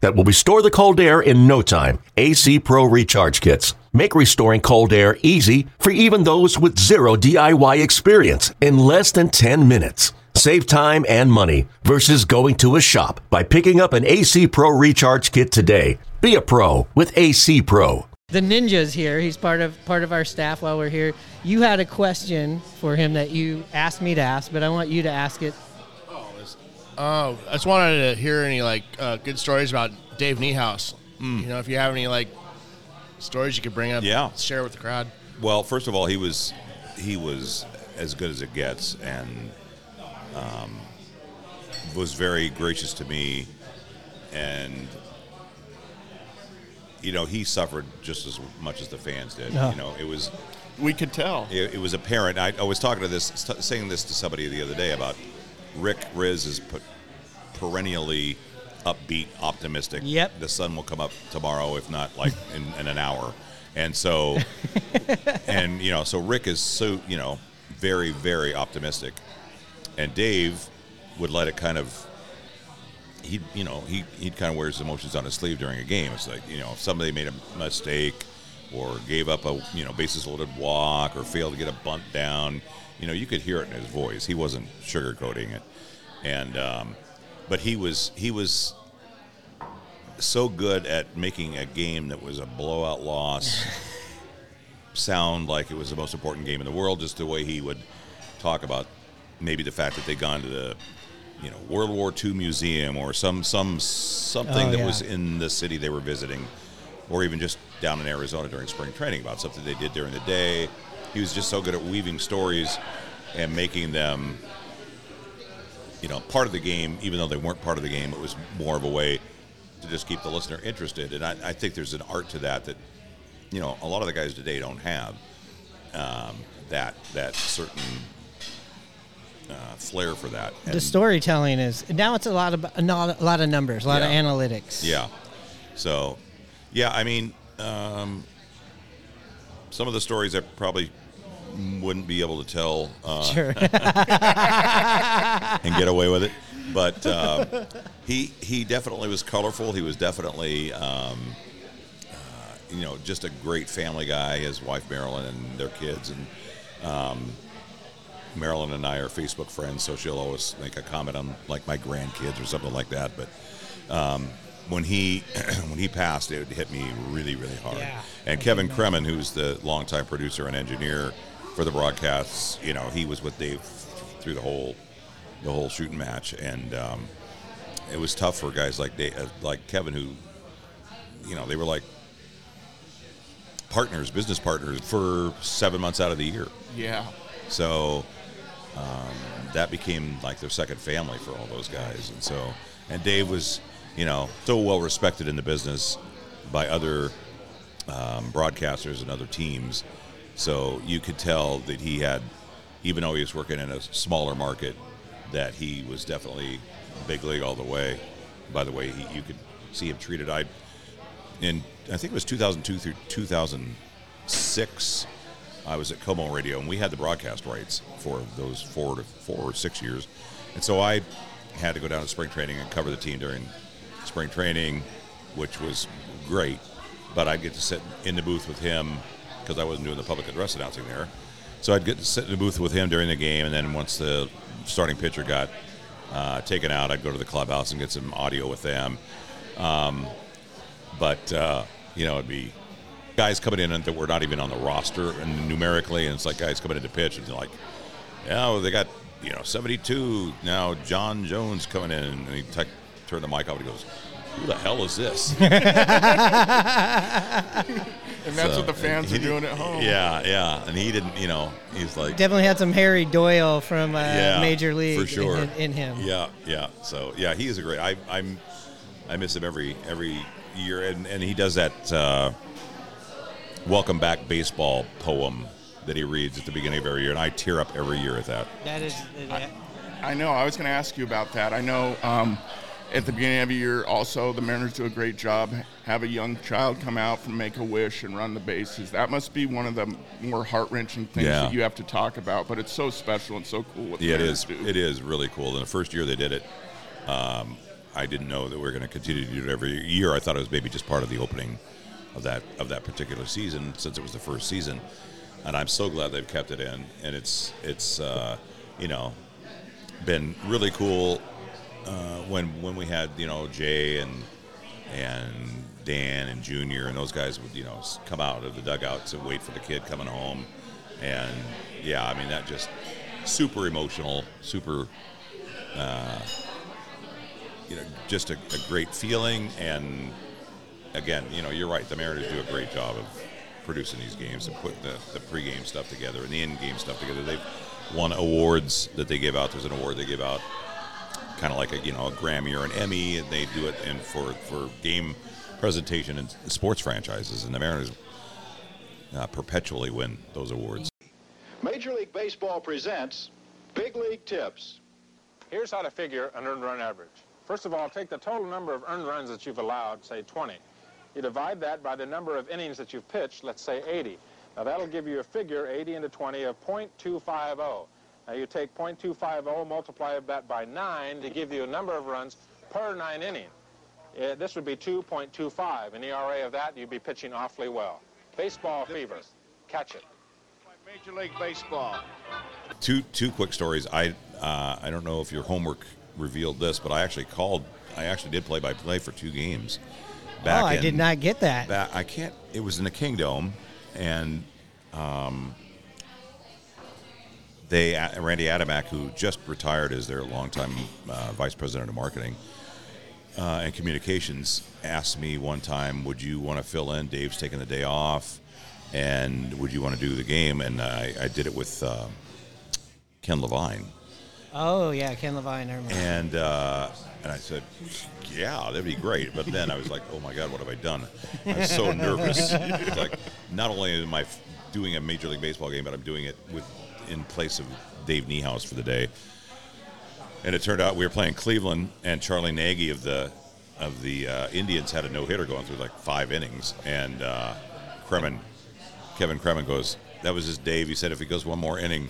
that will restore the cold air in no time. AC Pro Recharge Kits. Make restoring cold air easy for even those with zero DIY experience in less than 10 minutes. Save time and money versus going to a shop by picking up an AC Pro Recharge Kit today. Be a pro with AC Pro. The ninja's here. He's part of part of our staff while we're here. You had a question for him that you asked me to ask, but I want you to ask it. Oh, Oh, I just wanted to hear any like uh, good stories about Dave Niehaus. You know, if you have any like stories you could bring up, Yeah. share with the crowd. Well, first of all, he was he was as good as it gets, and um, was very gracious to me, and you know he suffered just as much as the fans did. Yeah. You know, it was We could tell. it, it was apparent. I, I was talking to this, saying this to somebody the other day about Rick Rizzs is put perennially upbeat, optimistic. Yep. The sun will come up tomorrow, if not like in, in an hour. And so, and you know, so Rick is so you know very very optimistic, and Dave would let it kind of. He, you know, he he kind of wears his emotions on his sleeve during a game. It's like you know, if somebody made a mistake, or gave up a you know bases loaded walk, or failed to get a bunt down. You know, you could hear it in his voice. He wasn't sugarcoating it, and um, but he was he was so good at making a game that was a blowout loss sound like it was the most important game in the world. Just the way he would talk about maybe the fact that they'd gone to the you know World War II museum or some some something Oh, that yeah. was in the city they were visiting, or even just down in Arizona during spring training about something they did during the day. He was just so good at weaving stories and making them you know, part of the game, even though they weren't part of the game, it was more of a way to just keep the listener interested. And I, I think there's an art to that that, you know, a lot of the guys today don't have um, that that certain uh, flair for that. the storytelling is now it's a lot of a lot, a lot of numbers, a lot of analytics. Yeah. So, yeah, I mean, um, some of the stories I probably wouldn't be able to tell uh, Sure. and get away with it. But uh, he he definitely was colorful. He was definitely um, uh, you know just a great family guy. His wife Marilyn and their kids, and um, Marilyn and I are Facebook friends, so she'll always make a comment on like my grandkids or something like that. But um, when he when he passed, it hit me really really hard. Yeah. And Kevin Cremin, who's the longtime producer and engineer for the broadcasts, you know, he was with Dave through the whole the whole shooting match, and um, it was tough for guys like Dave, uh, like Kevin, who you know they were like partners, business partners for seven months out of the year. Yeah. So um, that became like their second family for all those guys. And so, and Dave was, you know, so well respected in the business by other um, broadcasters and other teams. So you could tell that he had, even though he was working in a smaller market, that he was definitely big league all the way. By the way, he, you could see him treated. I, in I think it was 2002 through 2006. I was at KOMO Radio, and we had the broadcast rights for those four to four or six years, and so I had to go down to spring training and cover the team during spring training, which was great. But I'd get to sit in the booth with him because I wasn't doing the public address announcing there. So I'd get to sit in the booth with him during the game, and then once the starting pitcher got uh, taken out, I'd go to the clubhouse and get some audio with them. Um, but uh, you know, it'd be guys coming in that were not even on the roster and numerically, and it's like guys coming in to pitch, and they're like, yeah, well, they got you know 72 now. John Jones coming in, and he t- turned the mic off, and he goes, "Who the hell is this?" And that's So, what the fans he are doing at home. Yeah, yeah, and he didn't, you know, he's like, Definitely had some Harry Doyle from uh, yeah, Major League for sure in, in him. Yeah, yeah. So yeah, he is a great. I, I'm, I miss him every every year, and, and he does that. Uh, welcome back baseball poem that he reads at the beginning of every year, and I tear up every year at that. That is. I know. I was going to ask you about that. I know um, at the beginning of the year, also, the Mariners do a great job. Have a young child come out from Make a Wish and run the bases. That must be one of the more heart wrenching things Yeah. that you have to talk about, but it's so special and so cool. Yeah, it is. do. It is really cool. And the first year they did it, um, I didn't know that we were going to continue to do it every year. I thought it was maybe just part of the opening of that of that particular season, since it was the first season. And I'm so glad they've kept it in. And it's it's uh, you know been really cool uh, when when we had you know Jay and and Dan and Junior and those guys would you know come out of the dugout to wait for the kid coming home, and yeah, I mean that just super emotional, super, uh, you know, just a, a great feeling. And again, you know, you're right. The Mariners do a great job of producing these games and putting the, the pregame stuff together and the in-game stuff together. They've won awards that they give out. There's an award they give out kind of like a you know a Grammy or an Emmy, and they do it in for for game presentation and sports franchises, and the Mariners uh, perpetually win those awards. Major League Baseball presents Big League Tips. Here's how to figure an earned run average. First of all, take the total number of earned runs that you've allowed, say 20. You divide that by the number of innings that you've pitched, let's say 80. Now that'll give you a figure, 80 into 20, of .250. Now you take .250, multiply that by 9 to give you a number of runs per 9 inning. Uh, this would be 2.25. An ERA of that, you'd be pitching awfully well. Baseball fever. Catch it. Major League Baseball. Two two quick stories. I uh, I don't know if your homework revealed this, but I actually called. I actually did play by play for two games. Back oh, I in- did not get that. Back, I can't. It was in the Kingdom, and um, they Randy Adamack, who just retired as their longtime uh, vice president of marketing uh, and communications, asked me one time, "Would you want to fill in? Dave's taking the day off, and would you want to do the game?" And I, I did it with uh, Ken Levine. Oh yeah, Ken Levine. I remember. And uh, and I said, yeah, that'd be great. But then I was like, oh my God, what have I done? I was so nervous. Like, not only am I doing a Major League Baseball game, but I'm doing it with in place of Dave Niehaus for the day. And it turned out we were playing Cleveland, and Charlie Nagy of the of the uh, Indians had a no hitter going through like five innings, and uh, Cremin, Kevin Cremin goes, that was his Dave. He said if he goes one more inning,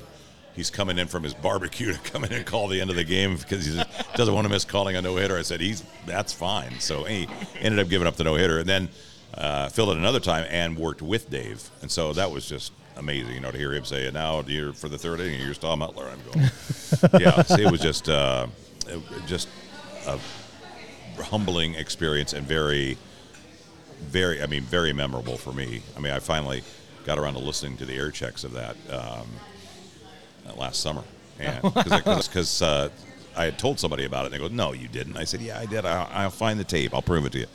he's coming in from his barbecue to come in and call the end of the game because he doesn't want to miss calling a no hitter. I said he's that's fine. So he ended up giving up the no hitter, and then uh, filled it another time and worked with Dave, and so that was just amazing. You know, to hear him say, it "Now you're for the third inning, you're Tom Butler." I'm going, yeah. so it was just uh, it- just a humbling experience and very very, I mean, very memorable for me. I mean, I finally got around to listening to the air checks of that um, last summer, and because uh, I had told somebody about it, and they go, "No, you didn't." I said, "Yeah, I did. I'll, I'll find the tape. I'll prove it to you."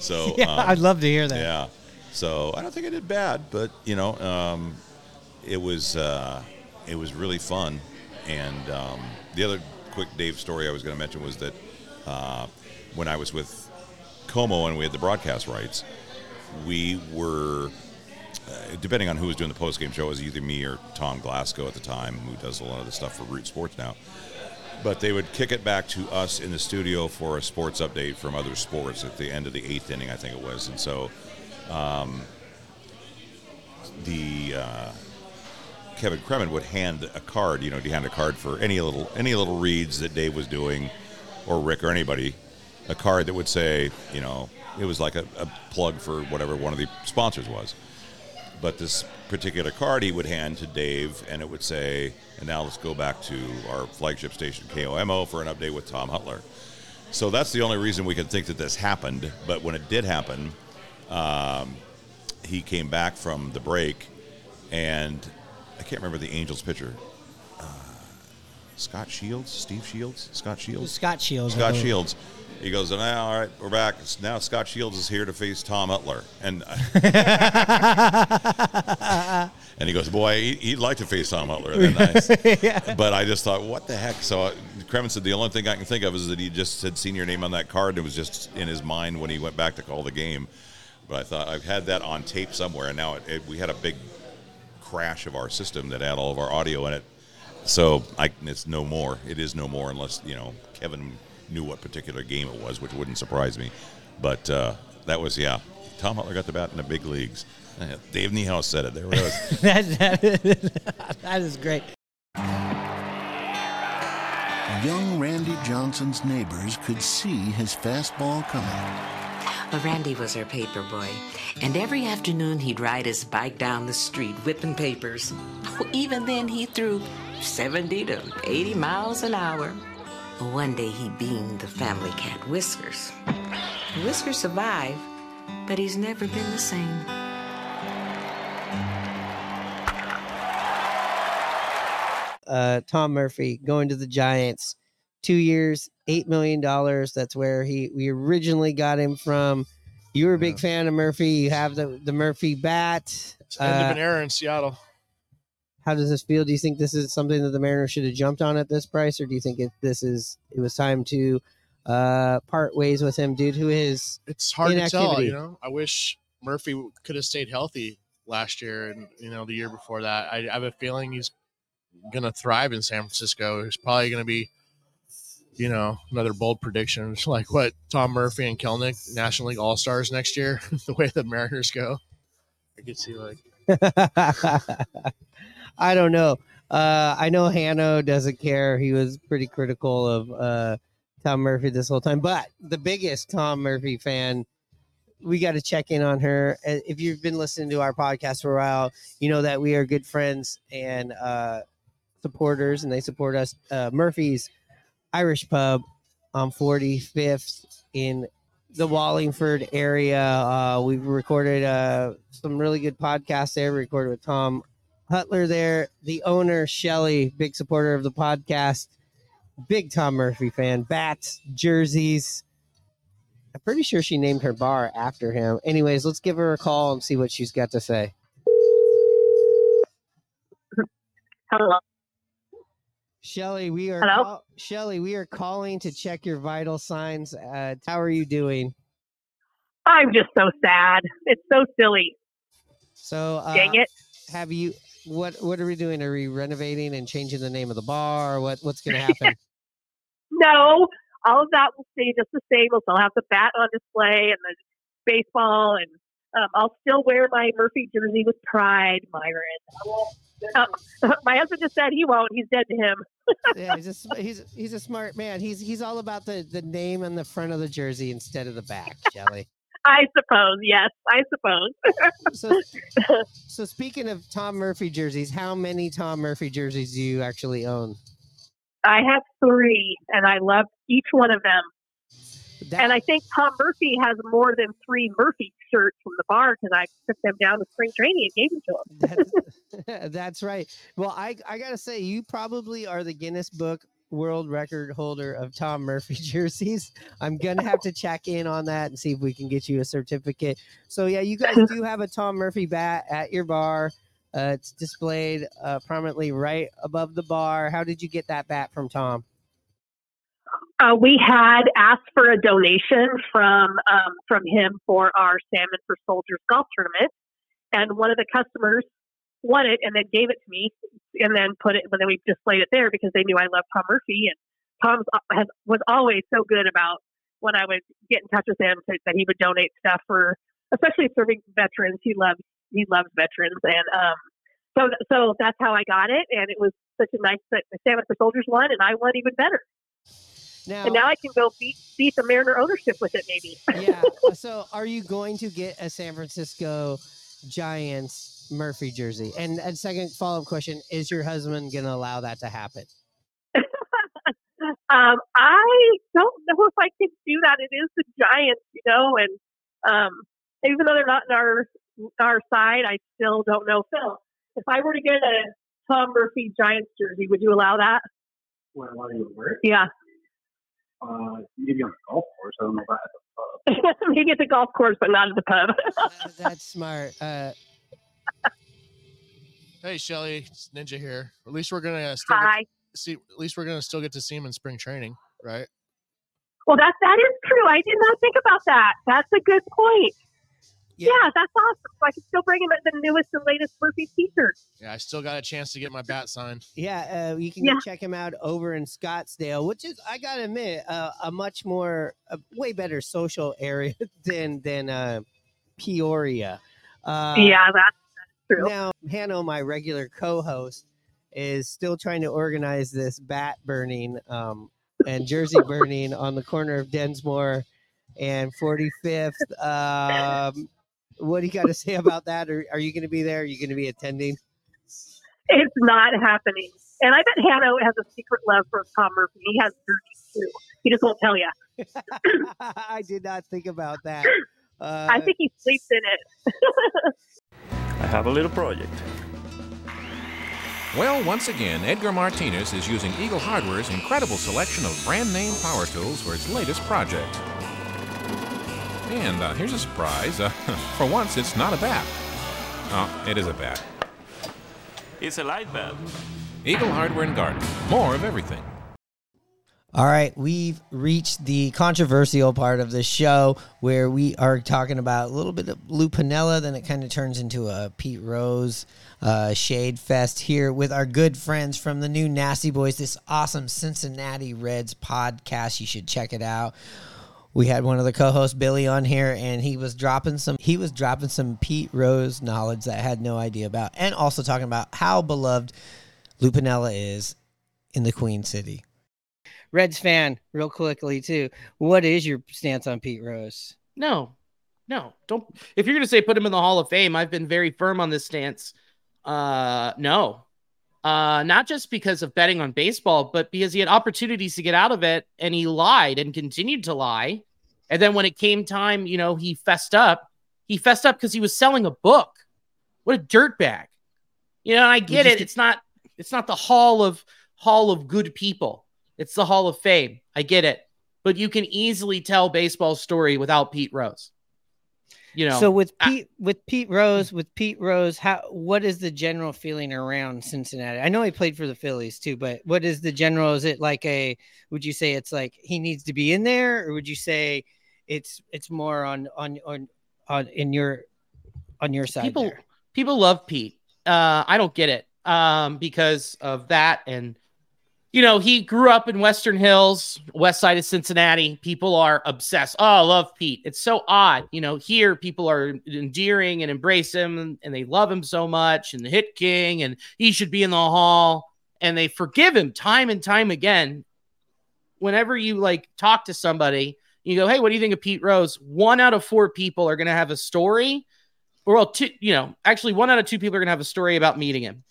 So, yeah, um, I'd love to hear that. yeah. So I don't think I did bad, but you know, um, it was uh, it was really fun. And um, the other quick Dave story I was going to mention was that uh, when I was with KOMO and we had the broadcast rights, we were uh, depending on who was doing the post game show, it was either me or Tom Glasgow at the time, who does a lot of the stuff for Root Sports now. But they would kick it back to us in the studio for a sports update from other sports at the end of the eighth inning, I think it was. And so um, the uh, Kevin Cremin would hand a card. You know, he hand a card for any little any little reads that Dave was doing, or Rick or anybody, a card that would say, you know, it was like a, a plug for whatever one of the sponsors was. But this particular card he would hand to Dave, and it would say, and now let's go back to our flagship station, KOMO, for an update with Tom Hutler. So that's the only reason we could think that this happened. But when it did happen, um, he came back from the break, and I can't remember the Angels pitcher. Uh, Scot Shields? Steve Shields? Scot Shields? Scot Shields. Scott. Shields. He goes, now, all right, we're back. Now Scot Shields is here to face Tom Hutler. And and he goes, boy, he- he'd like to face Tom. And then I- But I just thought, what the heck? So uh, Cremin said, the only thing I can think of is that he just had seen your name on that card. And it was just in his mind when he went back to call the game. But I thought I've had that on tape somewhere, and now it, it, we had a big crash of our system that had all of our audio in it. So I, it's no more. It is no more unless you know Kevin knew what particular game it was, which wouldn't surprise me. But uh, that was yeah. Tom Hutler got the bat in the big leagues. Dave Niehaus said it. There it was. that, that, that is great. Young Randy Johnson's neighbors could see his fastball coming. Well, Randy was our paper boy, and every afternoon he'd ride his bike down the street whipping papers. Even then, he threw 70 to 80 miles an hour. One day he beamed the family cat Whiskers. Whiskers survived, but he's never been the same. uh, Tom Murphy going to the Giants, two years, eight million dollars. That's where he we originally got him from. You were a big fan of Murphy. You have the the Murphy bat. End of Uh, an era in Seattle. how does this feel? Do you think this is something that the Mariners should have jumped on at this price, or do you think it, this is it was time to uh, part ways with him due to his It's hard to tell. You know, I wish Murphy could have stayed healthy last year and you know the year before that. I, I have a feeling he's gonna thrive in San Francisco. He's probably gonna be, you know, another bold prediction like what Tom Murphy and Kelenic National League All Stars next year. the way the Mariners go, I could see like I don't know. Uh, I know Hanno doesn't care. He was pretty critical of uh, Tom Murphy this whole time. But the biggest Tom Murphy fan, we got to check in on her. Uh, If you've been listening to our podcast for a while, you know that we are good friends and uh, supporters, and they support us. Uh, Murphy's Irish Pub on 45th in the Wallingford area. Uh, we've recorded uh, some really good podcasts there. We recorded with Tom Hutler there, the owner, Shelly, big supporter of the podcast, big Tom Murphy fan, bats, jerseys. I'm pretty sure she named her bar after him. Anyways, let's give her a call and see what she's got to say. Hello. Shelly, we are Hello? call- Shelly, we are calling to check your vital signs. Uh, how are you doing? I'm just so sad. It's so silly. So, uh, Dang it. Have you? What What are we doing? Are we renovating and changing the name of the bar? What What's going to happen? No, all of that will stay just the same. We'll still have the bat on display and the baseball, and um, I'll still wear my Murphy jersey with pride, Myron. Uh, my husband just said he won't. He's dead to him. yeah, he's a, he's he's a smart man. He's he's all about the the name on the front of the jersey instead of the back, Shelly. I suppose. Yes, I suppose. So, so speaking of Tom Murphy jerseys, how many Tom Murphy jerseys do you actually own? I have three, and I love each one of them. And I think Tom Murphy has more than three Murphy shirts from the bar because I took them down to spring training and gave them to him. That's right. Well, I I gotta say, you probably are the Guinness Book World Record holder of Tom Murphy jerseys. I'm gonna have to check in on that and see if we can get you a certificate. So yeah, you guys do have a Tom Murphy bat at your bar. Uh, it's displayed uh, prominently right above the bar. How did you get that bat from Tom? Uh, we had asked for a donation from um, from him for our Salmon for Soldiers golf tournament, and one of the customers won it and then gave it to me, and then put it. But then we displayed it there because they knew I loved Tom Murphy, and Tom has was always so good about when I would get in touch with him to, that he would donate stuff for, especially serving veterans. He loves he loves veterans, and um, so so that's how I got it, and it was such a nice that the Salmon for Soldiers won, and I won even better. Now, and now I can go beat beat the Mariner ownership with it, maybe. yeah. So, are you going to get a San Francisco Giants Murphy jersey? And and second follow up question: Is your husband going to allow that to happen? um, I don't know if I can do that. It is the Giants, you know, and um, even though they're not in our our side, I still don't know. Phil, if I were to get a Tom Murphy Giants jersey, would you allow that? What allow you to wear it? Yeah, Uh, maybe on the golf course. I don't know about at the pub. maybe at the golf course, but not at the pub. That's smart. Uh, Hey, Shelly, it's Ninja here. At least we're gonna still Hi. Get, see. At least we're gonna still get to see him in spring training, right? Well, that that is true. I did not think about that. That's a good point. Yeah. that's awesome. So I can still bring him the newest and latest Murphy t-shirt. Yeah, I still got a chance to get my bat signed. Yeah, uh, you can Yeah. check him out over in Scottsdale, which is I gotta admit uh, a much more, a way better social area than than uh, Peoria. Uh, yeah, that's, that's true. Now, Hanno, my regular co-host, is still trying to organize this bat burning um, and jersey burning on the corner of Densmore and 45th. Um, what do you got to say about that? Or are you going to be there? Are you going to be attending? It's not happening. And I bet Hanno has a secret love for Tom Murphy. He has jerseys too. He just won't tell you. I did not think about that. Uh, I think he sleeps in it. I have a little project. Well, once again, Edgar Martinez is using Eagle Hardware's incredible selection of brand name power tools for its latest project. And uh, here's a surprise. Uh, for once, it's not a bat. Oh, it is a bat. It's a light bat. Eagle Hardware and Garden. More of everything. All right, we've reached the controversial part of the show where we are talking about a little bit of Lou Piniella, then it kind of turns into a Pete Rose uh, shade fest here with our good friends from the new Nasty Boys, this awesome Cincinnati Reds podcast. You should check it out. We had one of the co-hosts, Billy, on here, and he was dropping some he was dropping some Pete Rose knowledge that I had no idea about, and also talking about how beloved Lou Piniella is in the Queen City. Reds fan, real quickly too. What is your stance on Pete Rose? No, no, don't. If you're going to say put him in the Hall of Fame, I've been very firm on this stance. Uh, no, uh, not just because of betting on baseball, but because he had opportunities to get out of it and he lied and continued to lie. And then when it came time, you know, he fessed up. He fessed up because he was selling a book. What a dirtbag! You know, and I get it. It's not. It's not the Hall of Hall of Good People. It's the Hall of Fame. I get it. But you can easily tell baseball story without Pete Rose. You know. So with Pete with Pete Rose, with Pete Rose, how what is the general feeling around Cincinnati? I know he played for the Phillies too, but what is the general? Is it like a would you say it's like he needs to be in there, or would you say it's it's more on on on on in your on your side? people there? people love Pete. Uh, I don't get it um, because of that, and you know he grew up in Western Hills, west side of Cincinnati. People are obsessed. Oh, I love Pete. It's so odd, you know. Here, people are endearing and embrace him, and they love him so much, and the hit king, and he should be in the hall, and they forgive him time and time again. Whenever you like talk to somebody, you go, "Hey, what do you think of Pete Rose?" One out of four people are going to have a story or well, two, you know, actually one out of two people are gonna have a story about meeting him.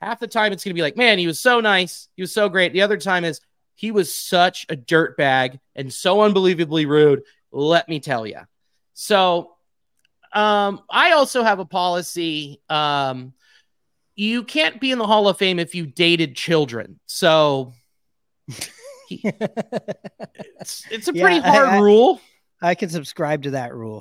Half the time it's gonna be like, man, he was so nice, he was so great. The other time is he was such a dirtbag and so unbelievably rude. Let me tell you. So, um, I also have a policy. Um, you can't be in the Hall of Fame if you dated children. So, it's, it's a Yeah, pretty I- hard I- rule. I can subscribe to that rule.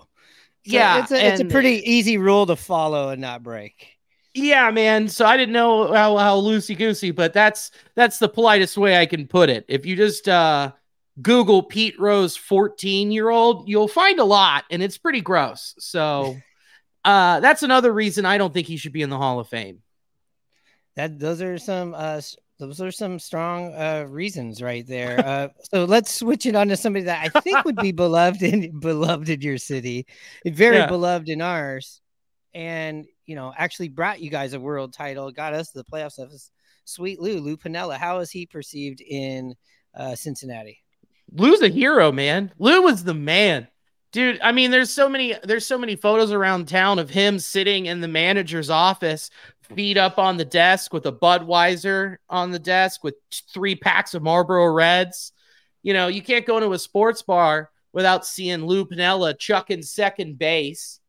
So Yeah, it's a, it's a pretty easy rule to follow and not break. Yeah, man. So I didn't know how how loosey goosey, but that's that's the politest way I can put it. If you just uh, Google Pete Rose fourteen year old, you'll find a lot, and it's pretty gross. So uh, that's another reason I don't think he should be in the Hall of Fame. That those are some uh those are some strong uh reasons right there. Uh so let's switch it on to somebody that I think would be beloved in beloved in your city, very Yeah. beloved in ours, and you know actually brought you guys a world title, got us to the playoffs. Was Sweet Lou Lou Piniella. How is he perceived in uh Cincinnati? Lou's a hero, man. Lou was the man. Dude, I mean, there's so many there's so many photos around town of him sitting in the manager's office, feet up on the desk with a Budweiser on the desk with three packs of Marlboro Reds. You know, you can't go into a sports bar without seeing Lou Piniella chucking second base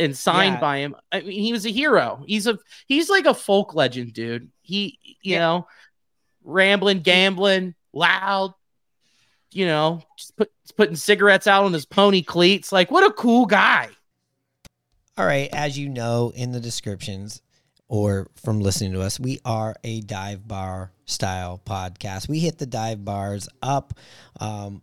and signed Yeah. by him. I mean, he was a hero. He's a he's like a folk legend, dude. He, you know, rambling, gambling, loud, you know, just put, putting cigarettes out on his pony cleats. Like, what a cool guy. All right, as you know in the descriptions or from listening to us, we are a dive bar style podcast. We hit the dive bars up. Um,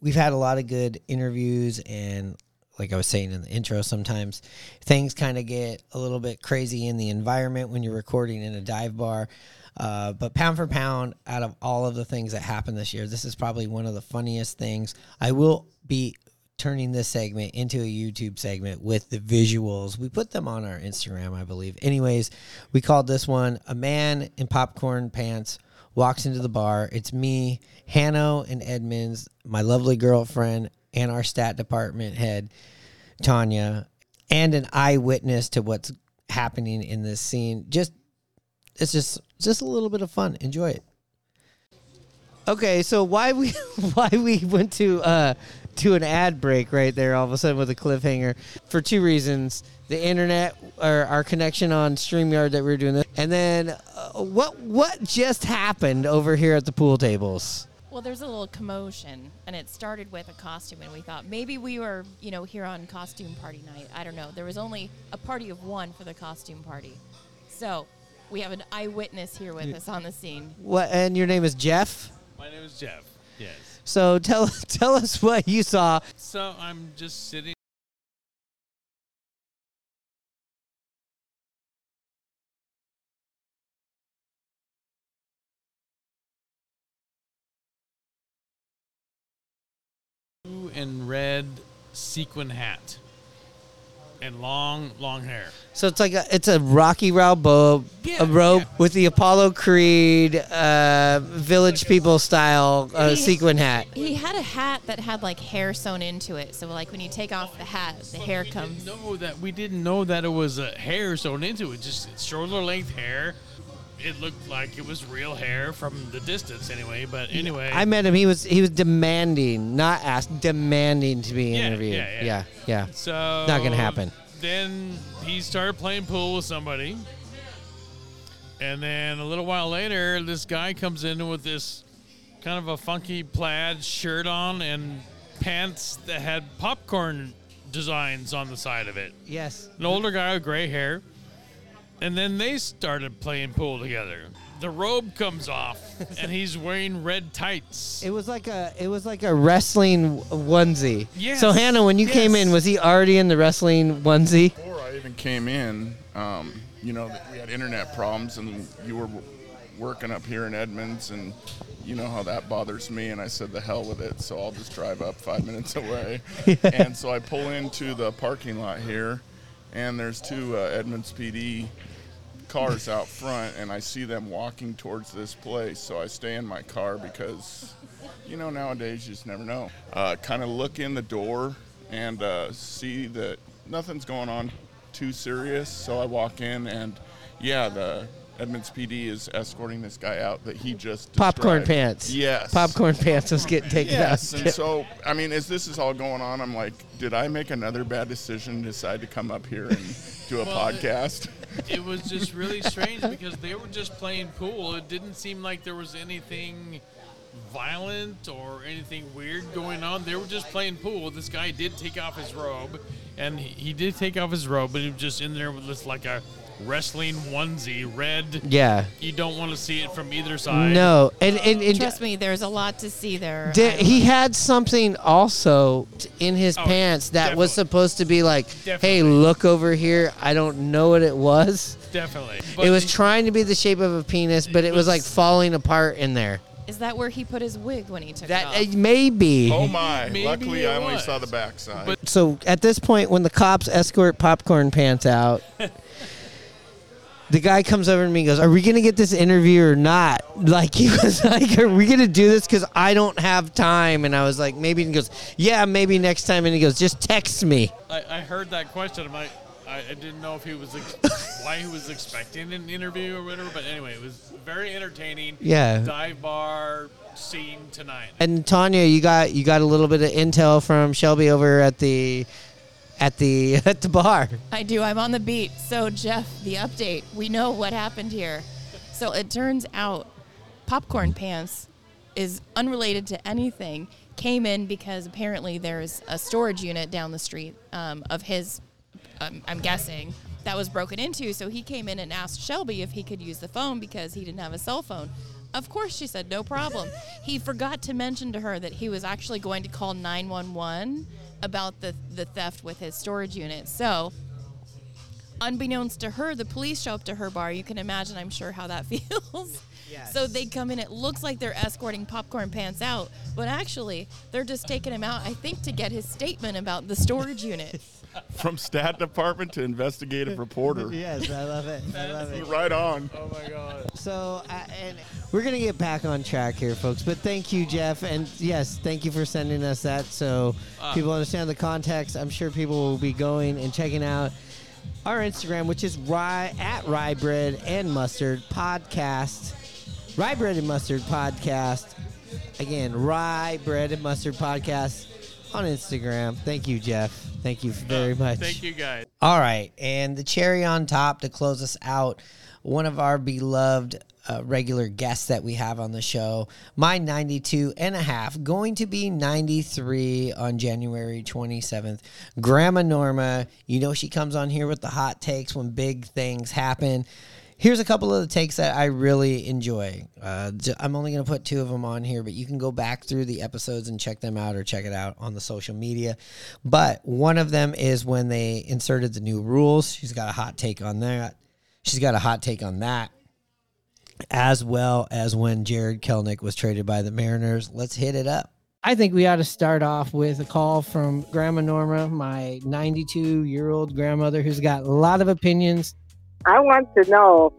we've had a lot of good interviews and like I was saying in the intro, sometimes things kind of get a little bit crazy in the environment when you're recording in a dive bar. Uh, but pound for pound, out of all of the things that happened this year, this is probably one of the funniest things. I will be turning this segment into a YouTube segment with the visuals. We put them on our Instagram, I believe. Anyways, we called this one A Man in Popcorn Pants Walks into the Bar. It's me, Hanno, and Edmonds, my lovely girlfriend, and our stat department head, Tanya, and an eyewitness to what's happening in this scene. Just it's just just a little bit of fun. Enjoy it. Okay, so why we why we went to uh to an ad break right there all of a sudden with a cliffhanger for two reasons: the internet or our connection on Streamyard that we were doing this, and then uh, what what just happened over here at the pool tables. Well, there's a little commotion, and it started with a costume, and we thought maybe we were, you know, here on costume party night. I don't know. There was only a party of one for the costume party, so we have an eyewitness here with us on the scene. What? And your name is Jeff. My name is Jeff. Yes. So tell tell us what you saw. So I'm just sitting. Blue and red sequin hat and long, long hair. So it's like a it's a Rocky Balboa a robe with the Apollo Creed uh, Village People style uh, He- sequin hat. He had a hat that had like hair sewn into it, so like when you take off the hat, the hair comes. know that we didn't know that it was a hair sewn into it. Just it's shoulder length hair. It looked like it was real hair from the distance, anyway. But anyway, I met him. He was he was demanding, not asked, demanding to be Yeah, interviewed. yeah, yeah. yeah, yeah. So not gonna happen. Then he started playing pool with somebody, and then a little while later, this guy comes in with this kind of a funky plaid shirt on and pants that had popcorn designs on the side of it. Yes. An older guy with gray hair. And then they started playing pool together. The robe comes off, and he's wearing red tights. It was like a it was like a wrestling onesie. Yes, So Hannah, when you came in, was he already in the wrestling onesie? Before I even came in, um, you know, we had internet problems, and you were working up here in Edmonds, and you know how that bothers me. And I said, the hell with it. So I'll just drive up five minutes away. and so I pull into the parking lot here, and there's two uh, Edmonds PD cars out front, and I see them walking towards this place. So I stay in my car because, you know, nowadays you just never know. Uh, kind of look in the door and uh, see that nothing's going on too serious. So I walk in, and yeah, the Edmonds PD is escorting this guy out that he just Popcorn pants. Yes. Popcorn pants is getting taken Yes, out. and so I mean, as this is all going on, I'm like, did I make another bad decision? Decide to come up here and do a Well, it- podcast? It was just really strange because they were just playing pool. It didn't seem like there was anything violent or anything weird going on. They were just playing pool. This guy did take off his robe, and he, he did take off his robe, but he was just in there with this like a wrestling onesie, red. Yeah. You don't want to see it from either side. No, and and, and Trust me, there's a lot to see there. Di- he had something also t- in his Oh, pants that was supposed to be like, "Hey, look over here." I don't know what it was. Definitely. it was trying to be the shape of a penis, but it was like falling apart in there. Is that where he put his wig when he took That it off? uh, maybe. Oh my! Maybe Luckily, I only was. saw the backside. So at this point, when the cops escort popcorn pants out, the guy comes over to me and goes, "Are we gonna get this interview or not?" Like he was like, "Are we gonna do this? Because I don't have time." And I was like, "Maybe." And he goes, "Yeah, maybe next time." And he goes, "Just text me." I, I heard that question. I'm like, I, I didn't know if he was ex- why he was expecting an interview or whatever. But anyway, it was very entertaining. Yeah. Dive bar scene tonight. And Tanya, you got you got a little bit of intel from Shelby over at the at the at the bar. I do. I'm on the beat. So, Jeff, the update. We know what happened here. So, it turns out Popcorn Pants is unrelated to anything. Came in because apparently there's a storage unit down the street um, of his, um, I'm guessing, that was broken into. So, he came in and asked Shelby if he could use the phone because he didn't have a cell phone. Of course, she said no problem. he forgot to mention to her that he was actually going to call 911 about the the theft with his storage unit. So, unbeknownst to her, the police show up to her bar. You can imagine, I'm sure, how that feels. So they come in. It looks like they're escorting Popcorn Pants out, but actually, they're just taking him out. I think to get his statement about the storage unit. From stat department to investigative reporter. yes, I love it. I love it. Right on. Oh my god. So, uh, and we're gonna get back on track here, folks. But thank you, Jeff, and yes, thank you for sending us that, so Ah. people understand the context. I'm sure people will be going and checking out our Instagram, which is rye at rye bread and mustard podcast, rye bread and mustard podcast. Again, rye bread and mustard podcast on Instagram. Thank you, Jeff. Thank you very oh, much. Thank you guys. All right, and the cherry on top to close us out, one of our beloved uh, regular guests that we have on the show, my 92 and a half, going to be 93 on January 27th. Grandma Norma, you know she comes on here with the hot takes when big things happen. Here's a couple of the takes that I really enjoy. Uh, I'm only going to put two of them on here, but you can go back through the episodes and check them out or check it out on the social media. But one of them is when they inserted the new rules. She's got a hot take on that. She's got a hot take on that, as well as when Jarred Kelenic was traded by the Mariners. Let's hit it up. I think we ought to start off with a call from Grandma Norma, my 92 year old grandmother, who's got a lot of opinions. I want to know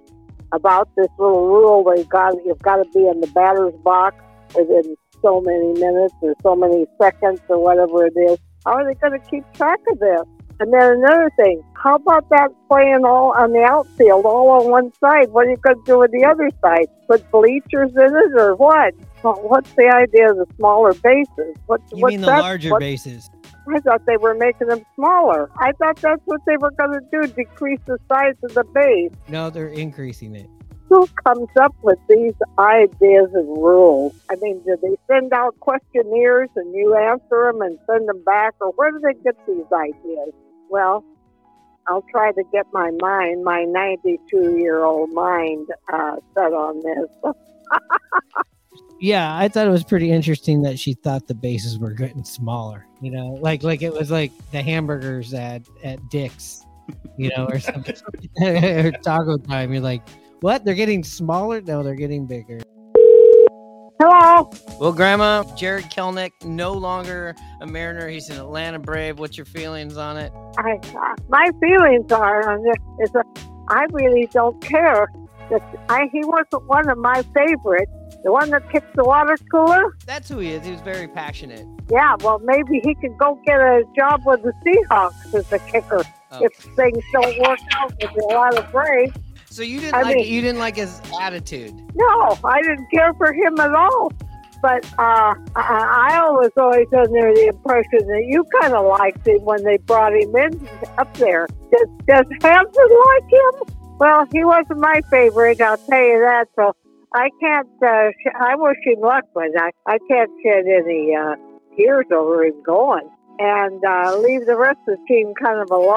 about this little rule where you got you've got to be in the batter's box within so many minutes or so many seconds or whatever it is. How are they going to keep track of this? And then another thing, how about that playing all on the outfield, all on one side? What are you going to do with the other side? Put bleachers in it or what? What's the idea of the smaller bases? What, You what's mean the that- larger what- bases? I thought they were making them smaller. I thought that's what they were going to do, decrease the size of the base. No, they're increasing it. Who comes up with these ideas and rules? I mean, do they send out questionnaires and you answer them and send them back, or where do they get these ideas? Well, I'll try to get my mind, my 92 year old mind, uh, set on this. Yeah, I thought it was pretty interesting that she thought the bases were getting smaller. You know, like like it was like the hamburgers at at Dick's, you know, or something, or Taco Time. You're like, what? They're getting smaller? No, they're getting bigger. Well, Grandma, Jarred Kelenic, no longer a Mariner. He's an Atlanta Brave. What's your feelings on it? I, uh, my feelings are on this is that I really don't care. That I, he wasn't one of my favorites. The one that kicked the water cooler. That's who he is. He was very passionate. Yeah, well, maybe he could go get a job with the Seahawks as a kicker Oh. if things don't work out with the lot of Braves. So you didn't I like mean- you didn't like his attitude. No, I didn't care for him at all. But uh, I, was always under the impression that you kind of liked him when they brought him in up there. Does, does Hampton like him? Well, he wasn't my favorite, I'll tell you that. So I can't. Uh, sh- I wish him luck, but I, I can't shed any uh, tears over him going. And uh, leave the rest of the team kind of alone.